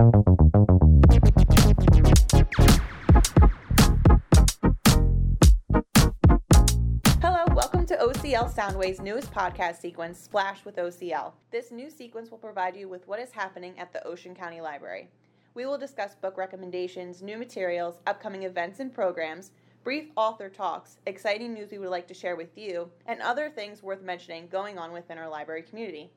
Hello, welcome to OCL Soundwave's newest podcast sequence, Splash with OCL. This new sequence will provide you with what is happening at the Ocean County Library. We will discuss book recommendations, new materials, upcoming events and programs, brief author talks, exciting news we would like to share with you, and other things worth mentioning going on within our library community.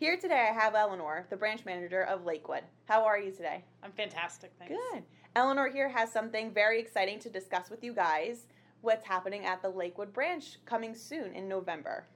Here today I have Eleanor, the branch manager of Lakewood. How are you today? I'm fantastic, thanks. Good. Eleanor here has something very exciting to discuss with you guys. What's happening at the Lakewood branch coming soon in November.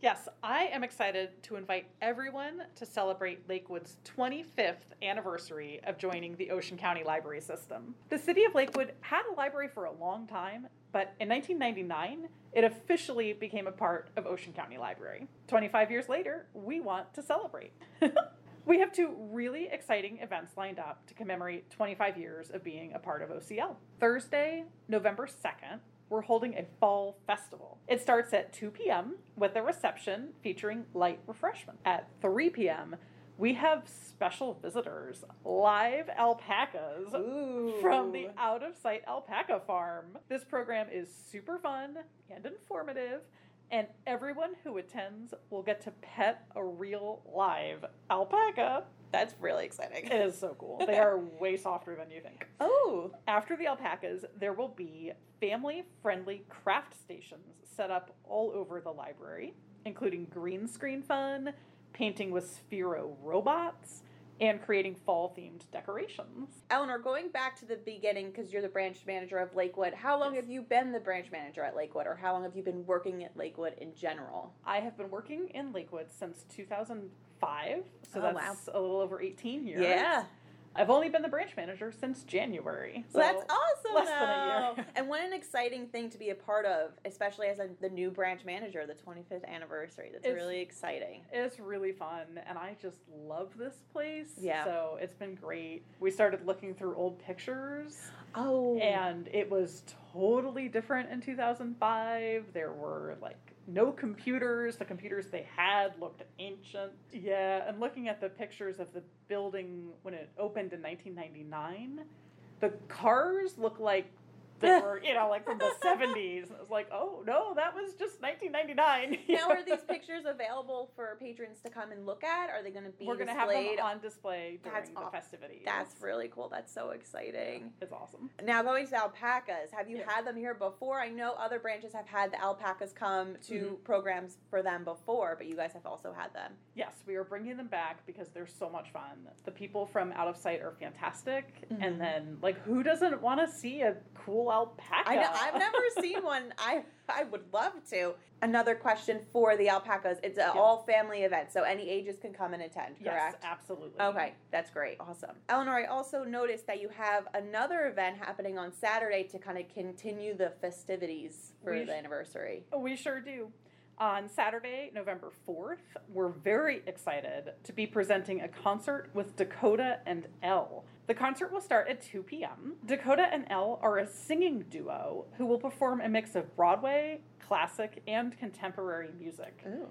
Yes, I am excited to invite everyone to celebrate Lakewood's 25th anniversary of joining the Ocean County Library System. The city of Lakewood had a library for a long time, but in 1999, it officially became a part of Ocean County Library. 25 years later, we want to celebrate. we have two really exciting events lined up to commemorate 25 years of being a part of OCL. Thursday, November 2nd, we're holding a fall festival. It starts at 2 p.m. with a reception featuring light refreshment. At 3 p.m., we have special visitors, live alpacas Ooh. from the Out of Sight Alpaca Farm. This program is super fun and informative, and everyone who attends will get to pet a real live alpaca. That's really exciting. It is so cool. They are way softer than you think. Oh, After the alpacas, there will be family friendly craft stations set up all over the library, including green screen fun, painting with Sphero robots, and creating fall themed decorations. Eleanor, going back to the beginning, because you're the branch manager of Lakewood, how long Yes. have you been the branch manager at Lakewood, or how long have you been working at Lakewood in general? I have been working in Lakewood since 2005, so Oh, that's a little over 18 years. Yeah. I've only been the branch manager since January. So That's awesome. less than though. year. And what an exciting thing to be a part of, especially as a, the new branch manager, the 25th anniversary. That's It's- really exciting. It's really fun, and I just love this place. Yeah. So it's been great. We started looking through old pictures, Oh. and it was totally different in 2005. There were like no computers. The computers they had looked ancient. Yeah, and looking at the pictures of the building when it opened in 1999, the cars look like they were, you know, like from the 70s. And it was like, oh no, that was just 1999. now, are these pictures available for patrons to come and look at? Are they going to be We're going to have them on display during That's the aw- festivities. That's really cool. That's so exciting. It's awesome. Now going to alpacas, have you Yes. had them here before? I know other branches have had the alpacas come to Mhm. programs for them before, but you guys have also had them. Yes, we are bringing them back because they're so much fun. The people from Out of Sight are fantastic. Mhm. And then, like, who doesn't want to see a cool alpaca? I know I've never seen one. I I would love to. Another question for the alpacas. It's an Yeah. all family event, so any ages can come and attend, Yes, correct? absolutely. Okay, that's great. Awesome. Eleanor, I also noticed that you have another event happening on Saturday to kind of continue the festivities for We the sh- anniversary. We sure do. On Saturday, November 4th, we're very excited to be presenting a concert with Dakota and Elle. The concert will start at 2 p.m. Dakota and Elle are a singing duo who will perform a mix of Broadway, classic, and contemporary music. Ooh.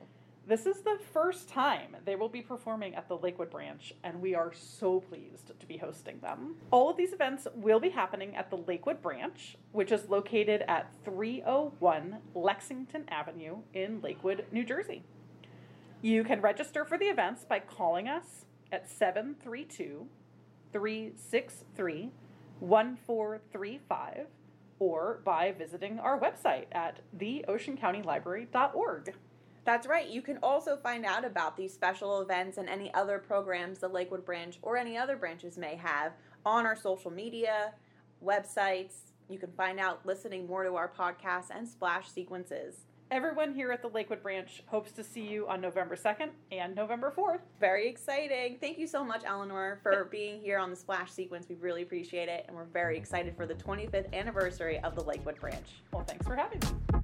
This is the first time they will be performing at the Lakewood branch, and we are so pleased to be hosting them. All of these events will be happening at the Lakewood branch, which is located at 301 Lexington Avenue in Lakewood, New Jersey. You can register for the events by calling us at 732 363 1435 or by visiting our website at theoceancountylibrary.org. That's right. You can also find out about these special events and any other programs the Lakewood branch or any other branches may have on our social media, websites. You can find out listening more to our podcasts and splash sequences. Everyone here at the Lakewood branch hopes to see you on November 2nd and November 4th. Very exciting. Thank you so much, Eleanor, for being here on the splash sequence. We really appreciate it, and we're very excited for the 25th anniversary of the Lakewood branch. Well, thanks for having me.